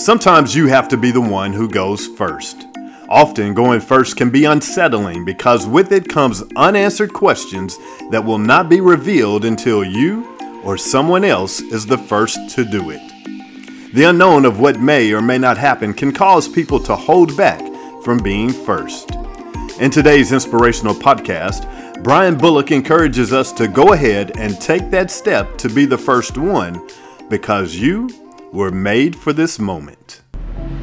Sometimes you have to be the one who goes first. Often, going first can be unsettling because with it comes unanswered questions that will not be revealed until you or someone else is the first to do it. The unknown of what may or may not happen can cause people to hold back from being first. In today's inspirational podcast, Brian Bullock encourages us to go ahead and take that step to be the first one because you were made for this moment.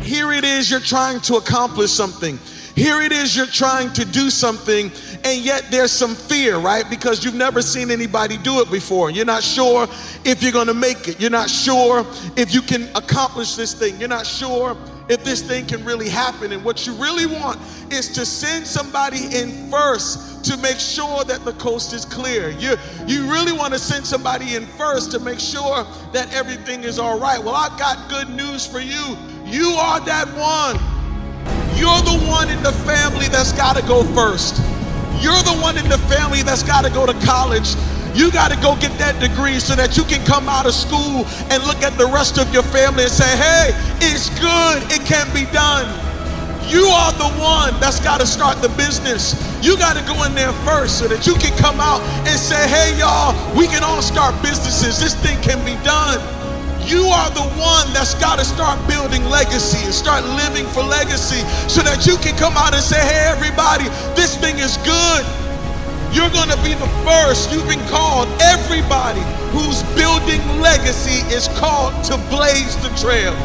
Here it is, you're trying to accomplish something. Here it is, you're trying to do something, and yet there's some fear, right? Because you've never seen anybody do it before. You're not sure if you're gonna make it. You're not sure if you can accomplish this thing. You're not sure if this thing can really happen. And what you really want is to send somebody in first to make sure that the coast is clear. You, you really want to send somebody in first to make sure that everything is all right. Well, I've got good news for you. You are that one. You're the one in the family that's got to go first. You're the one in the family that's got to go to college. You got to go get that degree so that you can come out of school and look at the rest of your family and say, hey, it's good, it can be done. You are the one that's got to start the business. You got to go in there first so that you can come out and say, hey, y'all, we can all start businesses. This thing can be done. You are the one that's got to start building legacy and start living for legacy so that you can come out and say, hey, everybody, this thing is good. You're going to be the first. You've been called. Everybody who's building legacy is called to blaze the trail.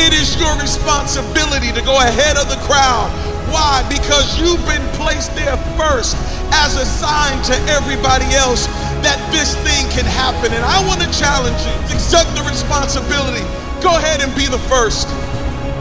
It is your responsibility to go ahead of the crowd. Why? Because you've been placed there first as a sign to everybody else that this thing can happen. And I want to challenge you to accept the responsibility. Go ahead and be the first.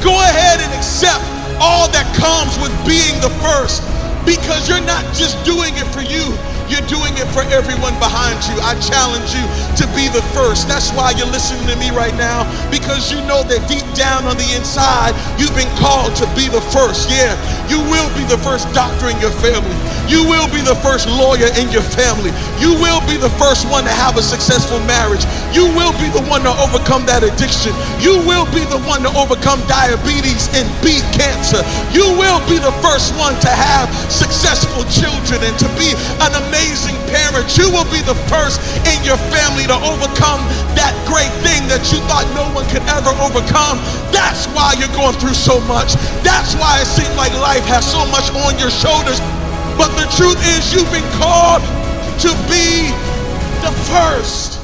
Go ahead and accept all that comes with being the first because you're not just doing it for you, you're doing it for everyone behind you. I challenge you to be the first. That's why you're listening to me right now, because you know that deep down on the inside, you've been called to be the first. Yeah, you will be the first doctor in your family. You will be the first lawyer in your family. You will be the first one to have a successful marriage. You will be the one to overcome that addiction. You will be the one to overcome diabetes and beat cancer. You will be the first one to have successful children and to be an amazing. You will be the first in your family to overcome that great thing that you thought no one could ever overcome. That's why you're going through so much. That's why it seems like life has so much on your shoulders. But the truth is, you've been called to be the first.